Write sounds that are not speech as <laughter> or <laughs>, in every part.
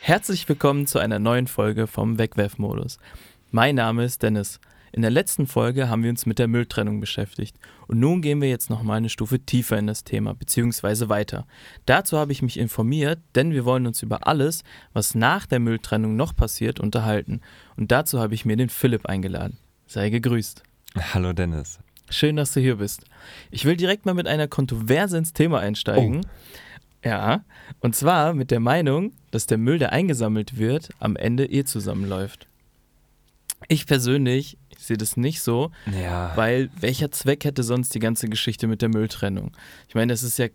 Herzlich willkommen zu einer neuen Folge vom Wegwerfmodus. Mein Name ist Dennis. In der letzten Folge haben wir uns mit der Mülltrennung beschäftigt und nun gehen wir jetzt nochmal eine Stufe tiefer in das Thema bzw. weiter. Dazu habe ich mich informiert, denn wir wollen uns über alles, was nach der Mülltrennung noch passiert, unterhalten und dazu habe ich mir den Philipp eingeladen. Sei gegrüßt. Hallo Dennis. Schön, dass du hier bist. Ich will direkt mal mit einer Kontroverse ins Thema einsteigen. Oh. Ja, und zwar mit der Meinung, dass der Müll, der eingesammelt wird, am Ende eh zusammenläuft. Ich persönlich sehe das nicht so, Ja. weil welcher Zweck hätte sonst die ganze Geschichte mit der Mülltrennung? Ich meine, das ist ja,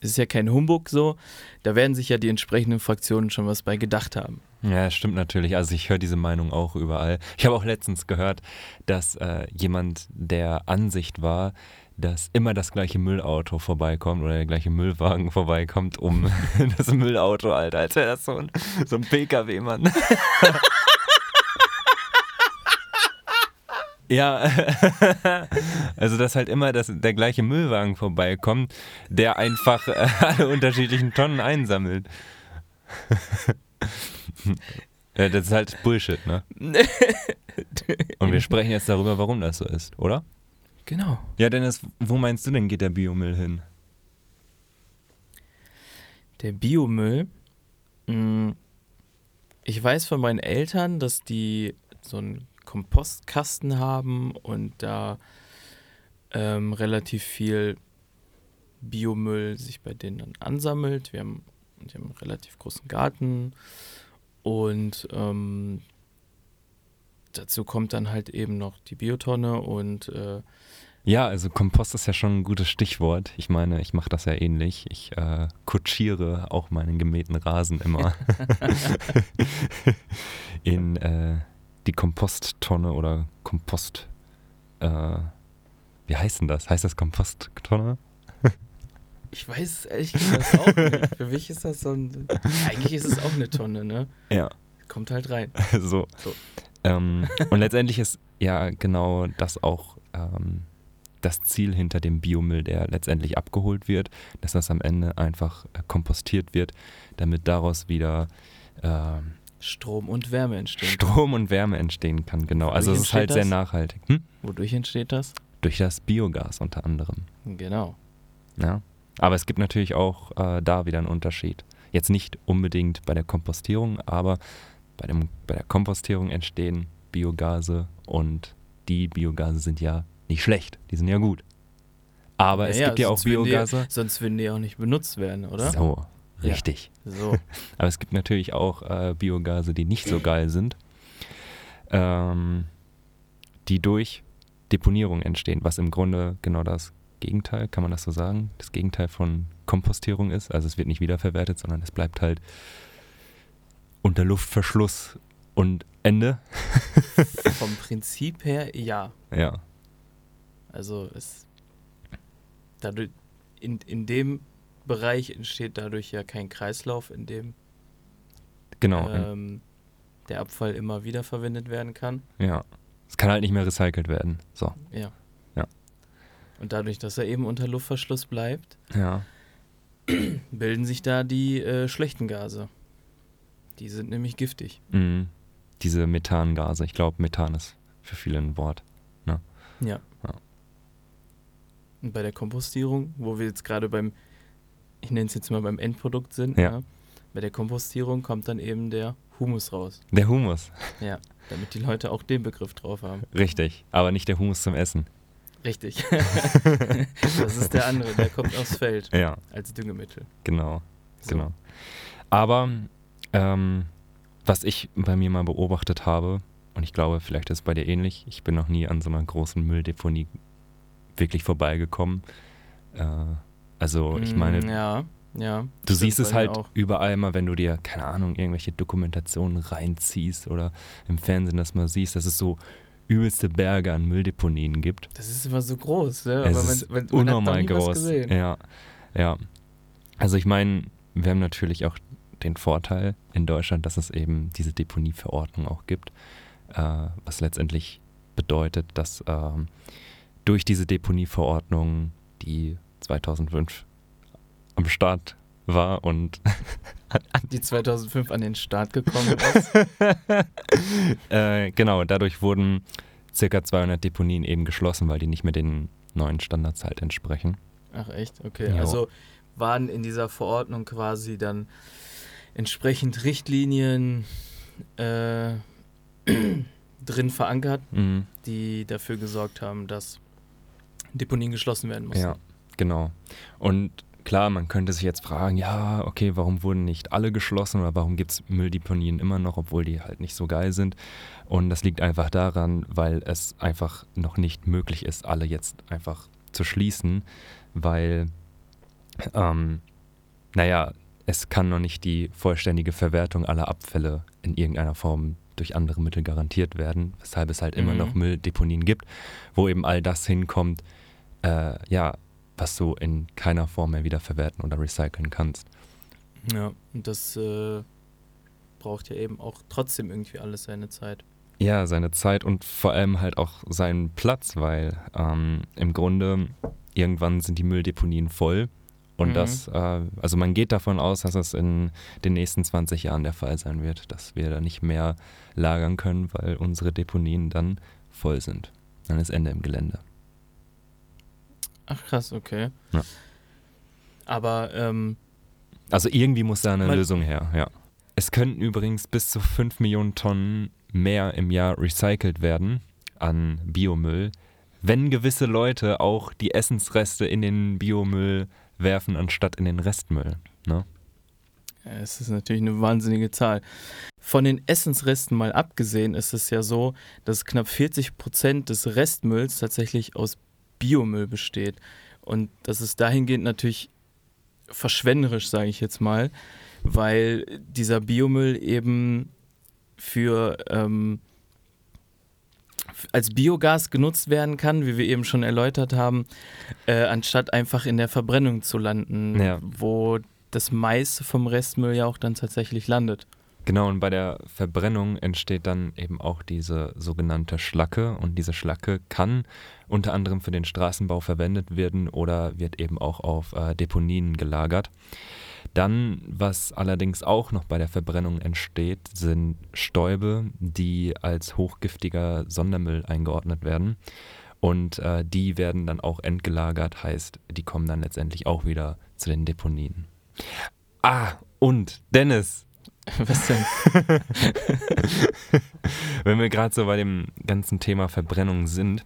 das ist ja kein Humbug so. Da werden sich ja die entsprechenden Fraktionen schon was bei gedacht haben. Ja, stimmt natürlich. Also ich höre diese Meinung auch überall. Ich habe auch letztens gehört, dass äh, jemand der Ansicht war, dass immer das gleiche Müllauto vorbeikommt oder der gleiche Müllwagen <laughs> vorbeikommt, um <laughs> das Müllauto, Alter, als wäre das so ein, so ein PKW-Mann. <laughs> Ja, <laughs> also dass halt immer das, der gleiche Müllwagen vorbeikommt, der einfach äh, <laughs> alle unterschiedlichen Tonnen einsammelt. <laughs> ja, das ist halt Bullshit, ne? Und wir sprechen jetzt darüber, warum das so ist, oder? Genau. Ja, Dennis, wo meinst du denn geht der Biomüll hin? Der Biomüll. mh, Ich weiß von meinen Eltern, dass die so einen Kompostkasten haben und da ähm, relativ viel Biomüll sich bei denen dann ansammelt. Wir haben, die haben einen relativ großen Garten und ähm, dazu kommt dann halt eben noch die Biotonne und äh, Ja, also Kompost ist ja schon ein gutes Stichwort. Ich meine, ich mache das ja ähnlich. Ich äh, kutschiere auch meinen gemähten Rasen immer <laughs> <laughs> in äh, die Komposttonne oder Kompost. Äh, wie heißt denn das? Heißt das Komposttonne? <laughs> ich weiß es ehrlich gesagt auch nicht. Für mich ist das so ein. Eigentlich ist es auch eine Tonne, ne? Ja. Kommt halt rein. <laughs> so. So. Ähm, und letztendlich ist ja genau das auch ähm, das Ziel hinter dem Biomüll, der letztendlich abgeholt wird, dass das am Ende einfach äh, kompostiert wird, damit daraus wieder ähm, Strom und Wärme entstehen. Strom und Wärme entstehen kann. Genau. Also es ist halt entsteht sehr das? nachhaltig. Hm? Wodurch entsteht das? Durch das Biogas unter anderem. Genau. Ja. Aber es gibt natürlich auch äh, da wieder einen Unterschied. Jetzt nicht unbedingt bei der Kompostierung, aber bei, dem, bei der Kompostierung entstehen Biogase und die Biogase sind ja nicht schlecht, die sind ja gut. Aber es Naja, gibt ja auch würden die- Biogase. Sonst würden die auch nicht benutzt werden, oder? So, Ja. richtig. So. <laughs> Aber es gibt natürlich auch äh, Biogase, die nicht so geil sind, ähm, die durch Deponierung entstehen, was im Grunde genau das Gegenteil, kann man das so sagen, das Gegenteil von Kompostierung ist. Also es wird nicht wiederverwertet, sondern es bleibt halt unter Luftverschluss und Ende. <laughs> Vom Prinzip her, ja. Ja, Also es. Dadurch, in, in dem Bereich entsteht dadurch ja kein Kreislauf, in dem genau. ähm, der Abfall immer wieder verwendet werden kann. ja. Es kann halt nicht mehr recycelt werden. So. Ja. Ja. Und dadurch, dass er eben unter Luftverschluss bleibt, Ja. bilden sich da die äh, schlechten Gase. Die sind nämlich giftig. Mhm. Diese Methangase. Ich glaube, Methan ist für viele ein Wort. Ja. Ja. Und bei der Kompostierung, wo wir jetzt gerade beim, ich nenne es jetzt mal beim Endprodukt sind, Ja. bei der Kompostierung kommt dann eben der Humus raus. Der Humus. Ja, damit die Leute auch den Begriff drauf haben. Richtig. Aber nicht der Humus zum Essen. Richtig. <laughs> das ist der andere, der kommt aufs Feld Ja, als Düngemittel. genau. So. Genau. Aber ähm, was ich bei mir mal beobachtet habe, und ich glaube, vielleicht ist es bei dir ähnlich, ich bin noch nie an so einer großen Mülldeponie wirklich vorbeigekommen. Äh, also ich Mm, meine, Ja, ja. du siehst es halt Auch. überall mal, wenn du dir, keine Ahnung, irgendwelche Dokumentationen reinziehst oder im Fernsehen das mal siehst, dass es so übelste Berge an Mülldeponien gibt. Das ist immer so groß, ne? Es Aber ist man, man, man unnormal groß. Ja, ja. Also ich meine, wir haben natürlich auch den Vorteil in Deutschland, dass es eben diese Deponieverordnung auch gibt. äh, was letztendlich bedeutet, dass ähm, durch diese Deponieverordnung, die 2005 am Start war und <laughs> die 2005 an den Start gekommen <laughs> ist. äh, genau, dadurch wurden circa 200 Deponien eben geschlossen, weil die nicht mehr den neuen Standards halt entsprechen. Ach echt? Okay. Jo. Also waren in dieser Verordnung quasi dann entsprechend Richtlinien äh, <clears throat> drin verankert, mhm. die dafür gesorgt haben, dass Deponien geschlossen werden mussten. Ja, genau. Und klar, man könnte sich jetzt fragen, ja, okay, warum wurden nicht alle geschlossen oder warum gibt es Mülldeponien immer noch, obwohl die halt nicht so geil sind. Und das liegt einfach daran, weil es einfach noch nicht möglich ist, alle jetzt einfach zu schließen, weil, ähm, naja, es kann noch nicht die vollständige Verwertung aller Abfälle in irgendeiner Form durch andere Mittel garantiert werden, weshalb es halt mhm. immer noch Mülldeponien gibt, wo eben all das hinkommt, äh, ja, was du in keiner Form mehr wieder verwerten oder recyceln kannst. Ja, und das äh, braucht ja eben auch trotzdem irgendwie alles seine Zeit. Ja, seine Zeit und vor allem halt auch seinen Platz, weil ähm, im Grunde irgendwann sind die Mülldeponien voll. Und mhm. das, äh, also man geht davon aus, dass das in den nächsten 20 Jahren der Fall sein wird, dass wir da nicht mehr lagern können, weil unsere Deponien dann voll sind. Dann ist Ende im Gelände. Ach krass, okay. Ja. Aber ähm, also irgendwie muss da eine Lösung her, ja. Es könnten übrigens bis zu 5 Millionen Tonnen mehr im Jahr recycelt werden an Biomüll, wenn gewisse Leute auch die Essensreste in den Biomüll werfen, anstatt in den Restmüll. Ne? Ja, es ist natürlich eine wahnsinnige Zahl. Von den Essensresten mal abgesehen ist es ja so, dass knapp 40 Prozent des Restmülls tatsächlich aus Biomüll besteht. Und das ist dahingehend natürlich verschwenderisch, sage ich jetzt mal, weil dieser Biomüll eben für ähm, als Biogas genutzt werden kann, wie wir eben schon erläutert haben, äh, anstatt einfach in der Verbrennung zu landen, ja. wo das meiste vom Restmüll ja auch dann tatsächlich landet. Genau, und bei der Verbrennung entsteht dann eben auch diese sogenannte Schlacke. Und diese Schlacke kann unter anderem für den Straßenbau verwendet werden oder wird eben auch auf äh, Deponien gelagert. Dann, was allerdings auch noch bei der Verbrennung entsteht, sind Stäube, die als hochgiftiger Sondermüll eingeordnet werden. Und äh, die werden dann auch entgelagert, heißt, die kommen dann letztendlich auch wieder zu den Deponien. Ah, und Dennis, <laughs> Was denn? <laughs> Wenn wir gerade so bei dem ganzen Thema Verbrennung sind,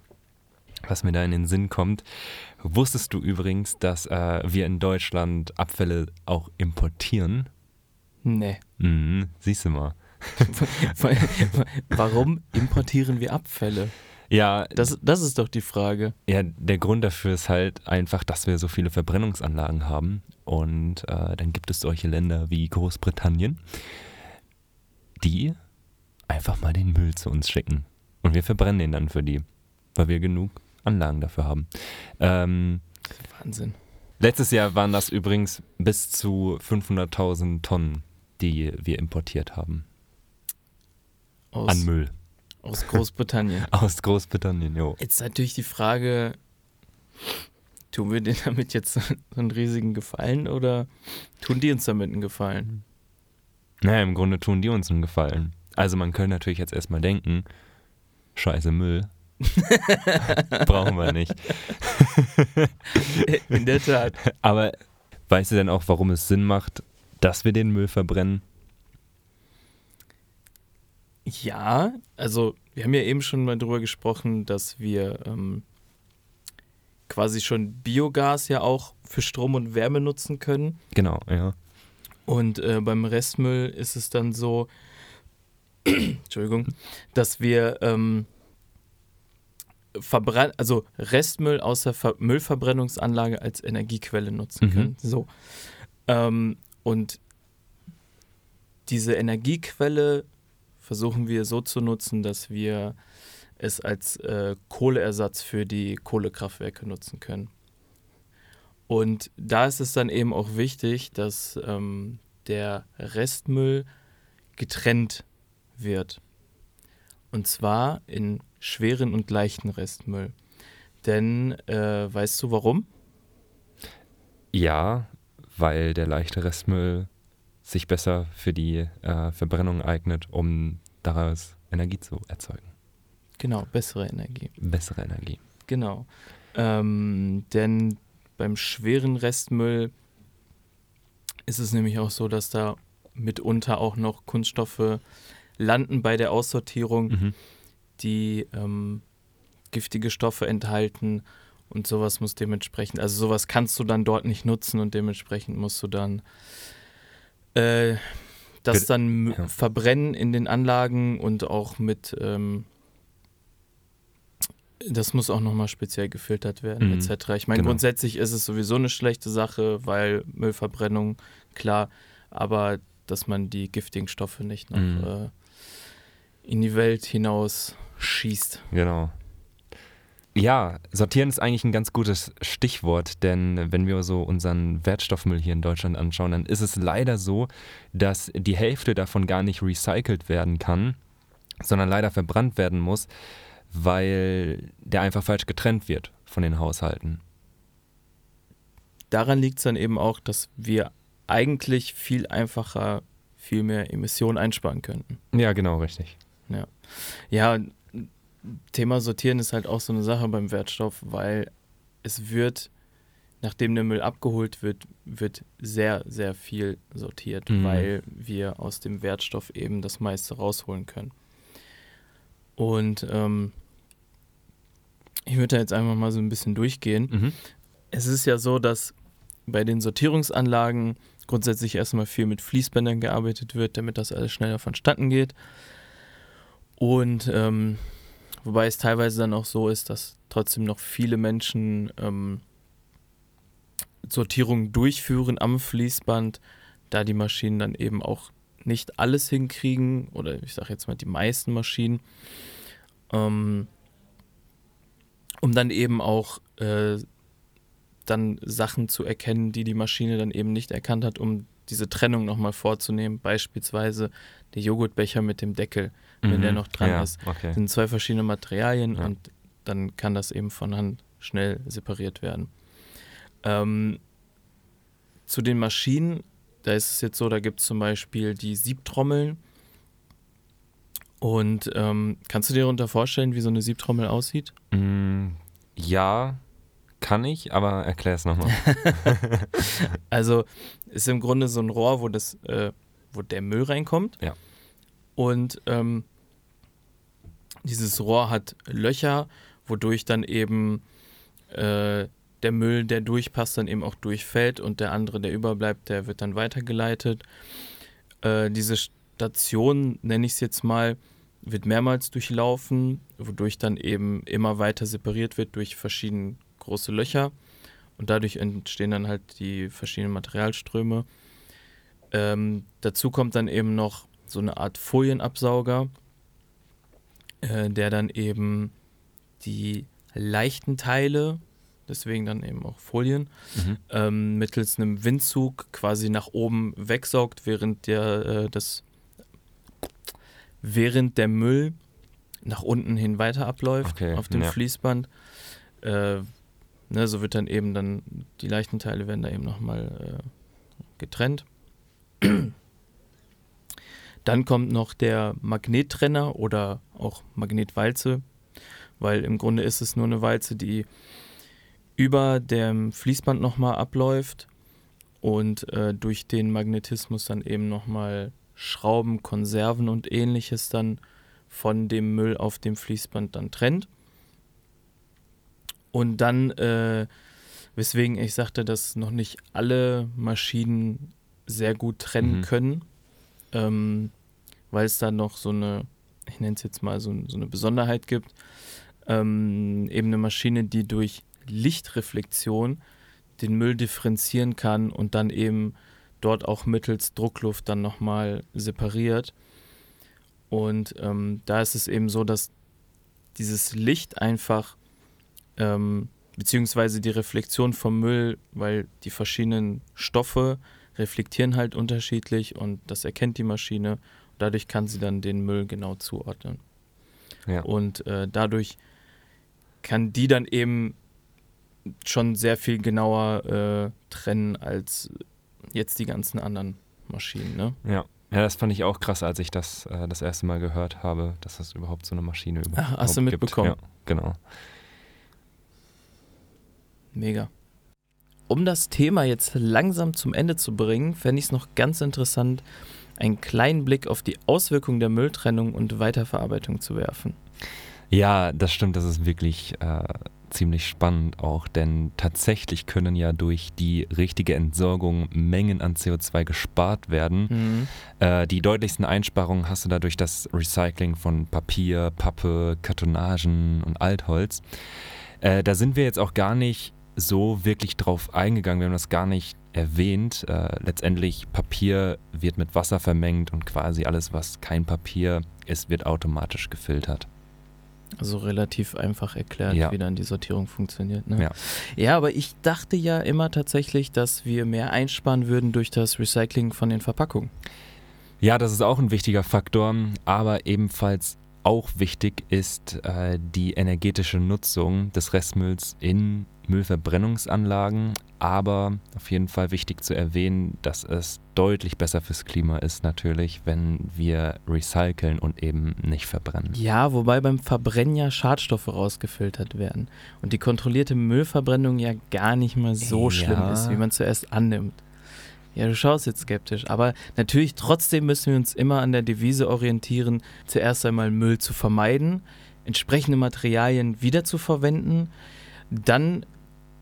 was mir da in den Sinn kommt, wusstest du übrigens, dass äh, wir in Deutschland Abfälle auch importieren? Nee. Mhm, siehst du mal. <laughs> Warum importieren wir Abfälle? Ja, das, das ist doch die Frage. Ja, der Grund dafür ist halt einfach, dass wir so viele Verbrennungsanlagen haben. Und äh, dann gibt es solche Länder wie Großbritannien, die einfach mal den Müll zu uns schicken. Und wir verbrennen den dann für die, weil wir genug Anlagen dafür haben. Ähm, Wahnsinn. Letztes Jahr waren das übrigens bis zu 500.000 Tonnen, die wir importiert haben. Aus an Müll. Aus Großbritannien. <laughs> Aus Großbritannien, jo. Jetzt natürlich die Frage, tun wir denen damit jetzt so einen riesigen Gefallen oder tun die uns damit einen Gefallen? Naja, im Grunde tun die uns einen Gefallen. Also man könnte natürlich jetzt erstmal denken, scheiße Müll. <laughs> Brauchen wir nicht. In der Tat. Aber weißt du denn auch, warum es Sinn macht, dass wir den Müll verbrennen? Ja, also wir haben ja eben schon mal drüber gesprochen, dass wir ähm, quasi schon Biogas ja auch für Strom und Wärme nutzen können. Genau, ja. Und äh, beim Restmüll ist es dann so, <clears throat> Entschuldigung, dass wir ähm, Verbrenn also Restmüll aus der Ver Müllverbrennungsanlage als Energiequelle nutzen mhm. können. So. Ähm, und diese Energiequelle versuchen wir so zu nutzen, dass wir es als äh, Kohleersatz für die Kohlekraftwerke nutzen können. Und da ist es dann eben auch wichtig, dass ähm, der Restmüll getrennt wird. Und zwar in schweren und leichten Restmüll. Denn, äh, weißt du warum? Ja, weil der leichte Restmüll sich besser für die äh, Verbrennung eignet, um daraus Energie zu erzeugen. Genau, bessere Energie. Bessere Energie. Genau. Ähm, denn beim schweren Restmüll ist es nämlich auch so, dass da mitunter auch noch Kunststoffe landen bei der Aussortierung, Mhm. die ähm, giftige Stoffe enthalten und sowas muss dementsprechend, also sowas kannst du dann dort nicht nutzen und dementsprechend musst du dann äh, das dann ja. verbrennen in den Anlagen und auch mit ähm, das muss auch nochmal speziell gefiltert werden, Mhm. etc. Ich meine, Genau. grundsätzlich ist es sowieso eine schlechte Sache, weil Müllverbrennung, klar, aber dass man die giftigen Stoffe nicht noch Mhm. äh, in die Welt hinaus schießt. Genau. Ja, sortieren ist eigentlich ein ganz gutes Stichwort, denn wenn wir so unseren Wertstoffmüll hier in Deutschland anschauen, dann ist es leider so, dass die Hälfte davon gar nicht recycelt werden kann, sondern leider verbrannt werden muss, weil der einfach falsch getrennt wird von den Haushalten. Daran liegt es dann eben auch, dass wir eigentlich viel einfacher, viel mehr Emissionen einsparen könnten. Ja, genau, richtig. Ja, Thema Sortieren ist halt auch so eine Sache beim Wertstoff, weil es wird, nachdem der Müll abgeholt wird, wird sehr, sehr viel sortiert, Mhm. weil wir aus dem Wertstoff eben das meiste rausholen können. Und ähm, ich würde da jetzt einfach mal so ein bisschen durchgehen. Mhm. Es ist ja so, dass bei den Sortierungsanlagen grundsätzlich erstmal viel mit Fließbändern gearbeitet wird, damit das alles schneller vonstatten geht. Und ähm, wobei es teilweise dann auch so ist, dass trotzdem noch viele Menschen ähm, Sortierung durchführen am Fließband, da die Maschinen dann eben auch nicht alles hinkriegen, oder ich sage jetzt mal die meisten Maschinen, ähm, um dann eben auch äh, dann Sachen zu erkennen, die die Maschine dann eben nicht erkannt hat, um diese Trennung nochmal vorzunehmen. Beispielsweise der Joghurtbecher mit dem Deckel, wenn der Mhm. noch dran ja, ist. Okay. Das sind zwei verschiedene Materialien Ja. und dann kann das eben von Hand schnell separiert werden. Ähm, zu den Maschinen, da ist es jetzt so, da gibt es zum Beispiel die Siebtrommeln. Und ähm, kannst du dir darunter vorstellen, wie so eine Siebtrommel aussieht? Mm, ja, kann ich, aber erklär es nochmal. <laughs> Also ist im Grunde so ein Rohr, wo das, äh, wo der Müll reinkommt. Ja. Und ähm, dieses Rohr hat Löcher, wodurch dann eben äh, der Müll, der durchpasst, dann eben auch durchfällt und der andere, der überbleibt, der wird dann weitergeleitet. Äh, diese Station, nenne ich es jetzt mal, wird mehrmals durchlaufen, wodurch dann eben immer weiter separiert wird durch verschiedene große Löcher. Und dadurch entstehen dann halt die verschiedenen Materialströme. Ähm, dazu kommt dann eben noch so eine Art Folienabsauger, äh, der dann eben die leichten Teile, deswegen dann eben auch Folien, Mhm. ähm, mittels einem Windzug quasi nach oben wegsaugt, während der äh, das während der Müll nach unten hin weiter abläuft Okay, auf dem ja. Fließband. Äh, ne, so wird dann eben dann die leichten Teile werden da eben nochmal äh, getrennt. Dann kommt noch der Magnettrenner oder auch Magnetwalze, weil im Grunde ist es nur eine Walze, die über dem Fließband nochmal abläuft und äh, durch den Magnetismus dann eben nochmal Schrauben, Konserven und ähnliches dann von dem Müll auf dem Fließband dann trennt. Und dann, äh, weswegen ich sagte, dass noch nicht alle Maschinen sehr gut trennen Mhm. können, ähm, weil es da noch so eine, ich nenne es jetzt mal so, so eine Besonderheit gibt, ähm, eben eine Maschine, die durch Lichtreflexion den Müll differenzieren kann und dann eben dort auch mittels Druckluft dann nochmal separiert. Und ähm, da ist es eben so, dass dieses Licht einfach, ähm, beziehungsweise die Reflexion vom Müll, weil die verschiedenen Stoffe reflektieren halt unterschiedlich und das erkennt die Maschine. Dadurch kann sie dann den Müll genau zuordnen. Ja. Und äh, dadurch kann die dann eben schon sehr viel genauer äh, trennen als jetzt die ganzen anderen Maschinen. Ne? Ja. Ja, das fand ich auch krass, als ich das äh, das erste Mal gehört habe, dass es überhaupt so eine Maschine überhaupt Ah, hast du mitbekommen? Gibt. Ja, genau. Mega. Um das Thema jetzt langsam zum Ende zu bringen, fände ich es noch ganz interessant, einen kleinen Blick auf die Auswirkungen der Mülltrennung und Weiterverarbeitung zu werfen. Ja, das stimmt, das ist wirklich äh, ziemlich spannend auch, denn tatsächlich können ja durch die richtige Entsorgung Mengen an CO2 gespart werden. Mhm. Äh, die deutlichsten Einsparungen hast du dadurch das Recycling von Papier, Pappe, Kartonagen und Altholz. Äh, da sind wir jetzt auch gar nicht so wirklich drauf eingegangen, wir haben das gar nicht erwähnt. Äh, letztendlich Papier wird mit Wasser vermengt und quasi alles, was kein Papier ist, wird automatisch gefiltert. Also relativ einfach erklärt, Ja. wie dann die Sortierung funktioniert. Ne? Ja. ja, aber ich dachte ja immer tatsächlich, dass wir mehr einsparen würden durch das Recycling von den Verpackungen. Ja, das ist auch ein wichtiger Faktor, aber ebenfalls auch wichtig ist äh, die energetische Nutzung des Restmülls in Müllverbrennungsanlagen, aber auf jeden Fall wichtig zu erwähnen, dass es deutlich besser fürs Klima ist natürlich, wenn wir recyceln und eben nicht verbrennen. Ja, wobei beim Verbrennen ja Schadstoffe rausgefiltert werden und die kontrollierte Müllverbrennung ja gar nicht mal so Ja. schlimm ist, wie man zuerst annimmt. Ja, du schaust jetzt skeptisch, aber natürlich trotzdem müssen wir uns immer an der Devise orientieren, zuerst einmal Müll zu vermeiden, entsprechende Materialien wiederzuverwenden, dann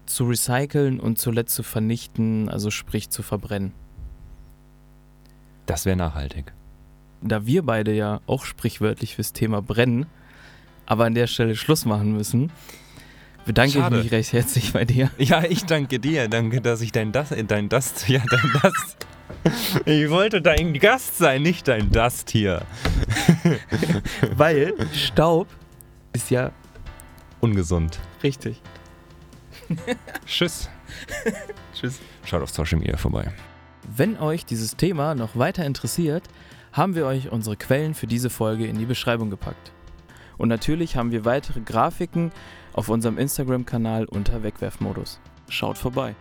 zu recyceln und zuletzt zu vernichten, also sprich zu verbrennen. Das wäre nachhaltig. da wir beide ja auch sprichwörtlich fürs Thema brennen, aber an der Stelle Schluss machen müssen, bedanke Schade. ich mich recht herzlich bei dir. <laughs> Ja, ich danke dir. Danke, dass ich dein Dust, dein Dust, ja, dein Dust. <laughs> Ich wollte dein Gast sein, nicht dein Dust hier. <laughs> Weil Staub ist ja Ungesund. richtig. Tschüss. Tschüss. Schaut auf Social Media vorbei. Wenn euch dieses Thema noch weiter interessiert, haben wir euch unsere Quellen für diese Folge in die Beschreibung gepackt. Und natürlich haben wir weitere Grafiken auf unserem Instagram-Kanal unter Wegwerfmodus. Schaut vorbei.